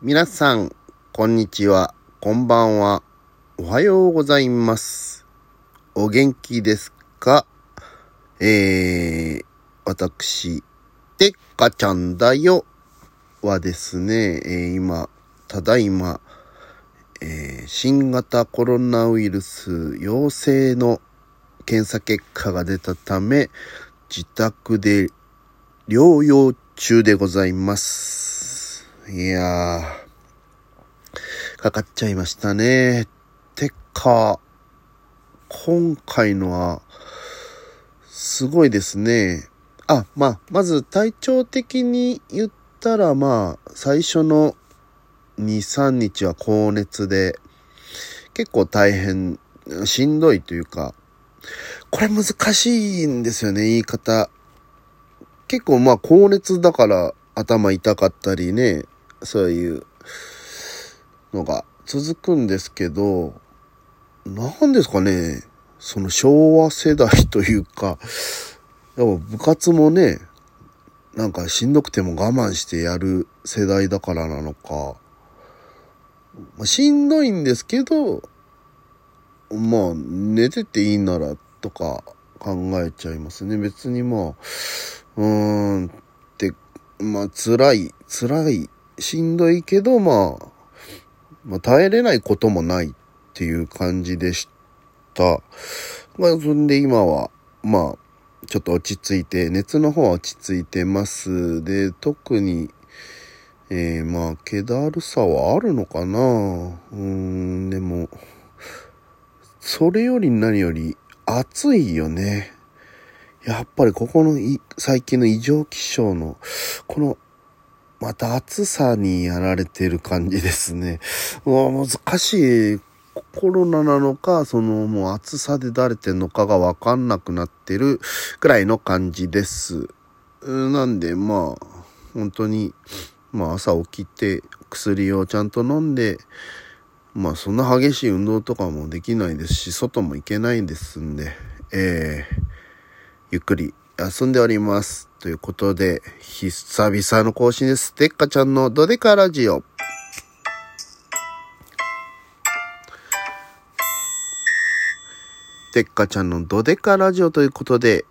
皆さん、こんにちは、こんばんは、おはようございます。お元気ですか？えー、私、てっかちゃんだよはですね、えー今、ただいま、えー新型コロナウイルス陽性の検査結果が出たため、自宅で療養中でございます。いやー、かかっちゃいましたね。てか、今回のは、すごいですね。あ、まあ、まず体調的に言ったら、まあ、最初の2、3日は高熱で、結構大変、しんどいというか、これ難しいんですよね、言い方。結構まあ高熱だから頭痛かったりね、そういうのが続くんですけど、なんですかね、その昭和世代というか、やっぱ部活もね、なんかしんどくても我慢してやる世代だからなのか、まあ、しんどいんですけど、まあ寝てていいならとか考えちゃいますね。別にまあ、うーんって、まあ辛い、辛い、しんどいけどまあ、まあ耐えれないこともないっていう感じでした。まあそんで今は、まあ、ちょっと落ち着いて、熱の方は落ち着いてます。で、特に、えー、まあ、気だるさはあるのかなうーん、でも、それより何より暑いよね。やっぱりここの最近の異常気象の、この、また暑さにやられてる感じですね。うわ、難しい。コロナなのか、そのもう暑さでだれてんのかがわかんなくなってるくらいの感じです。なんで、まあ、本当に、まあ朝起きて薬をちゃんと飲んで、まあそんな激しい運動とかもできないですし、外も行けないですんで、えー、ゆっくり休んでおります。ということで、久々の更新です。てっかちゃんのドデカラジオ。てっかちゃんのドデカラジオということで、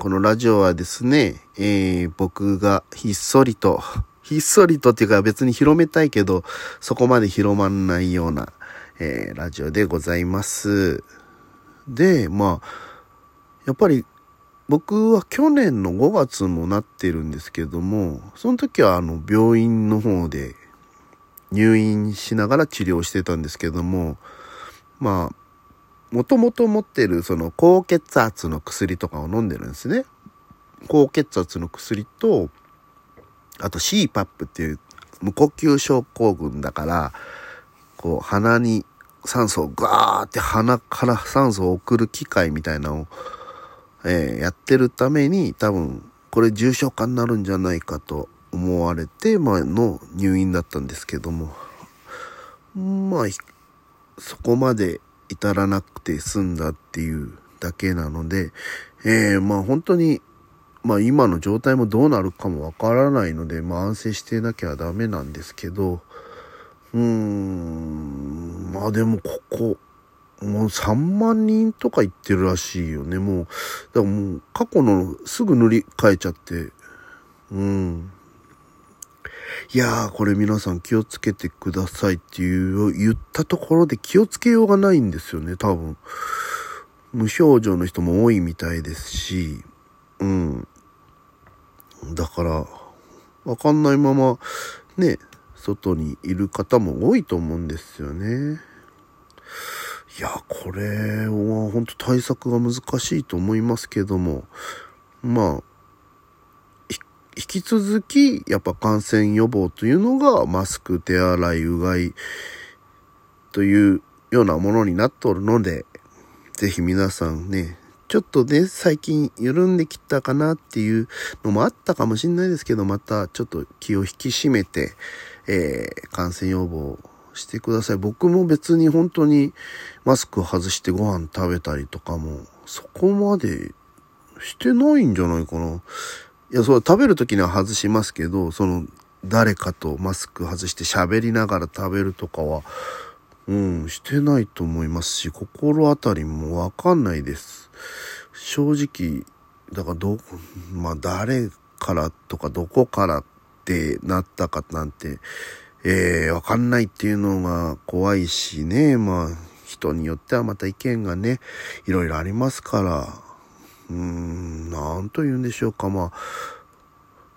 このラジオはですね、えー、僕がひっそりと、ひっそりとっていうか別に広めたいけど、そこまで広まんないような、えー、ラジオでございます。で、まあ、やっぱり僕は去年の5月もなってるんですけども、その時はあの病院の方で入院しながら治療してたんですけども、まあ、もともと持ってるその高血圧の薬とかを飲んでるんですね。高血圧の薬と、あと CPAP っていう無呼吸症候群だから、こう鼻に酸素をガーって鼻から酸素を送る機械みたいなのを、えーやってるために多分これ重症化になるんじゃないかと思われて、まあ、の入院だったんですけども、まあ、そこまで至らなくて済んだっていうだけなので、えーまあ本当に、まあ今の状態もどうなるかもわからないので、まあ安静してなきゃダメなんですけど、うーん、まあでもここ、もう3万人とか言ってるらしいよね。もう、だからもう過去のすぐ塗り替えちゃって、うん。いやー、これ皆さん気をつけてくださいっていう言ったところで気をつけようがないんですよね、多分。無症状の人も多いみたいですし、うん。だから、わかんないまま、ね、外にいる方も多いと思うんですよね。いや、これは本当対策が難しいと思いますけども、まあ、引き続き、やっぱ感染予防というのが、マスク、手洗い、うがいというようなものになっとるので、ぜひ皆さんね、ちょっとね、最近緩んできたかなっていうのもあったかもしれないですけど、またちょっと気を引き締めて、えー感染予防してください。僕も別に本当にマスク外してご飯食べたりとかも、そこまでしてないんじゃないかな。いや、そう、食べる時には外しますけど、その、誰かとマスク外して喋りながら食べるとかは、うん、してないと思いますし、心当たりもわかんないです。正直、だからど、まあ誰からとかどこからってなったかなんて、えー、わかんないっていうのが怖いしね、まあ人によってはまた意見がね、いろいろありますから、うーん、なんと言うんでしょうか、まあ、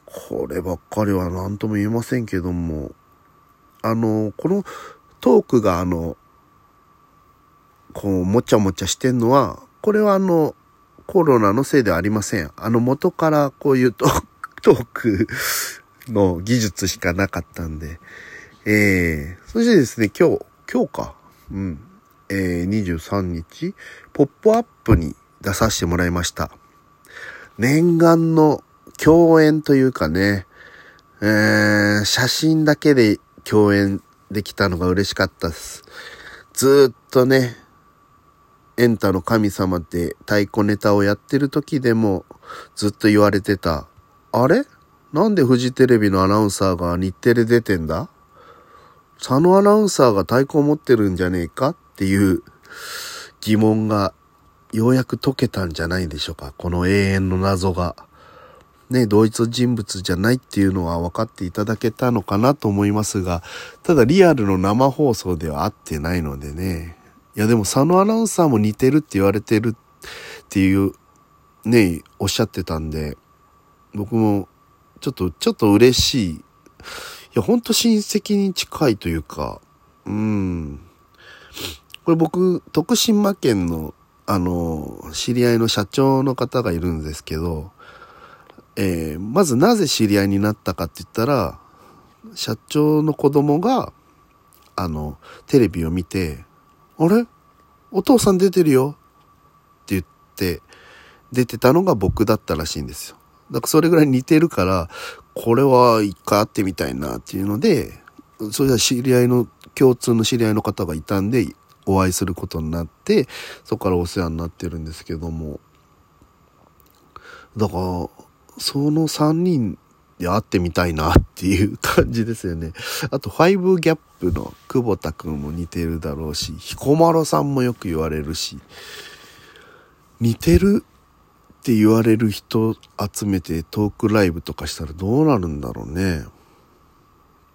こればっかりは何とも言えませんけども、あの、このトークがあの、こう、もちゃもちゃしてんのは、これはあの、コロナのせいではありません。あの元からこういうトークの技術しかなかったんで。えー、そしてですね、今日、今日か。うん。えー、23日、ポップアップに出させてもらいました。念願の共演というかね、えー、写真だけで共演できたのが嬉しかったです。ずっとね、エンタの神様って太鼓ネタをやってる時でもずっと言われてた。あれ？なんでフジテレビのアナウンサーが日テレ出てんだ？佐野アナウンサーが太鼓を持ってるんじゃねえかっていう疑問がようやく解けたんじゃないでしょうか。この永遠の謎が。ね、同一人物じゃないっていうのは分かっていただけたのかなと思いますが、ただリアルの生放送では会ってないのでね。いやでも佐野アナウンサーも似てるって言われてるっていうね、おっしゃってたんで、僕もちょっと、ちょっと嬉しい。いや、ほんと親戚に近いというか、うん。これ僕、徳島県の、あの、知り合いの社長の方がいるんですけど、えー、まずなぜ知り合いになったかって言ったら、社長の子供が、あの、テレビを見て、あれ？お父さん出てるよって言って、出てたのが僕だったらしいんですよ。だからそれぐらい似てるから、これは一回会ってみたいなっていうので、それは知り合いの、共通の知り合いの方がいたんで、お会いすることになって、そこからお世話になってるんですけども。だから、その3人で会ってみたいなっていう感じですよね。あと、ファイブギャップの久保田くんも似てるだろうし、彦摩呂さんもよく言われるし、似てるって言われる人集めてトークライブとかしたらどうなるんだろうね。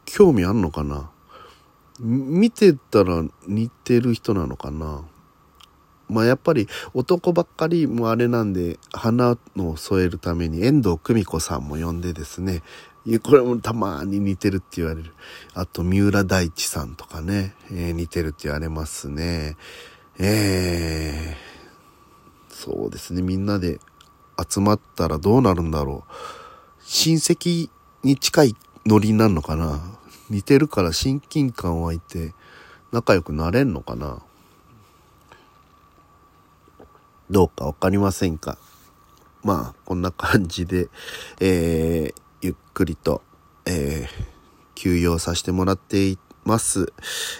興味あんのかな？見てたら似てる人なのかな？まあやっぱり男ばっかりもあれなんで花を添えるために遠藤久美子さんも呼んでですねこれもたまに似てるって言われる。あと三浦大知さんとかね、えー、似てるって言われますね。えー、そうですね、みんなで集まったらどうなるんだろう。親戚に近いノリになるのかな似てるから親近感湧いて仲良くなれんのかなどうかわかりませんかまあ、こんな感じで、えー、ゆっくりと、えー、休養させてもらっています。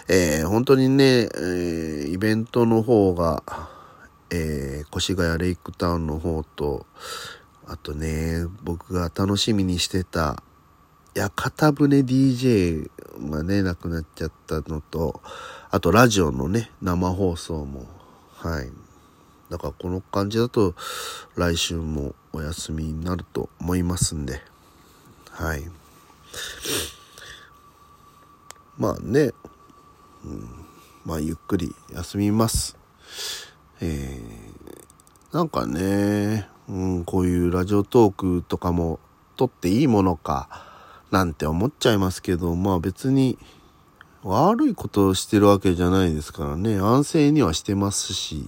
えー、本当にね、えー、イベントの方が、えー、越谷レイクタウンの方と、あとね、僕が楽しみにしてた、屋形船 DJ がね、亡くなっちゃったのと、あとラジオのね、生放送も、はい。だからこの感じだと来週もお休みになると思いますんで、はい。まあね、うん、まあゆっくり休みます。えー、なんかね、うん、こういうラジオトークとかも撮っていいものかなんて思っちゃいますけど、まあ別に悪いことをしてるわけじゃないですからね、安静にはしてますし、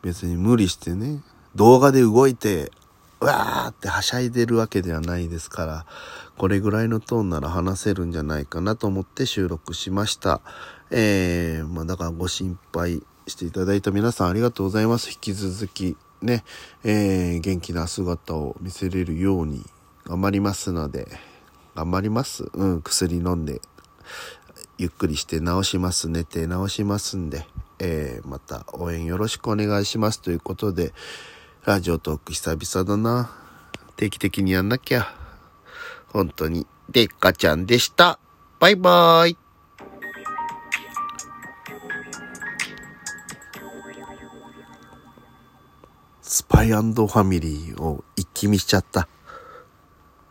別に無理してね、動画で動いて、うわーってはしゃいでるわけではないですから、これぐらいのトーンなら話せるんじゃないかなと思って収録しました。えー、まあだからご心配していただいた皆さんありがとうございます。引き続きね、えー、元気な姿を見せれるように頑張りますので、頑張ります。うん、薬飲んで、ゆっくりして治します。寝て治しますんで、えー、また応援よろしくお願いしますということで、ラジオトーク久々だな。定期的にやんなきゃ。本当に。でっかちゃんでした。バイバーイ。イアンドファミリーを一気見しちゃった。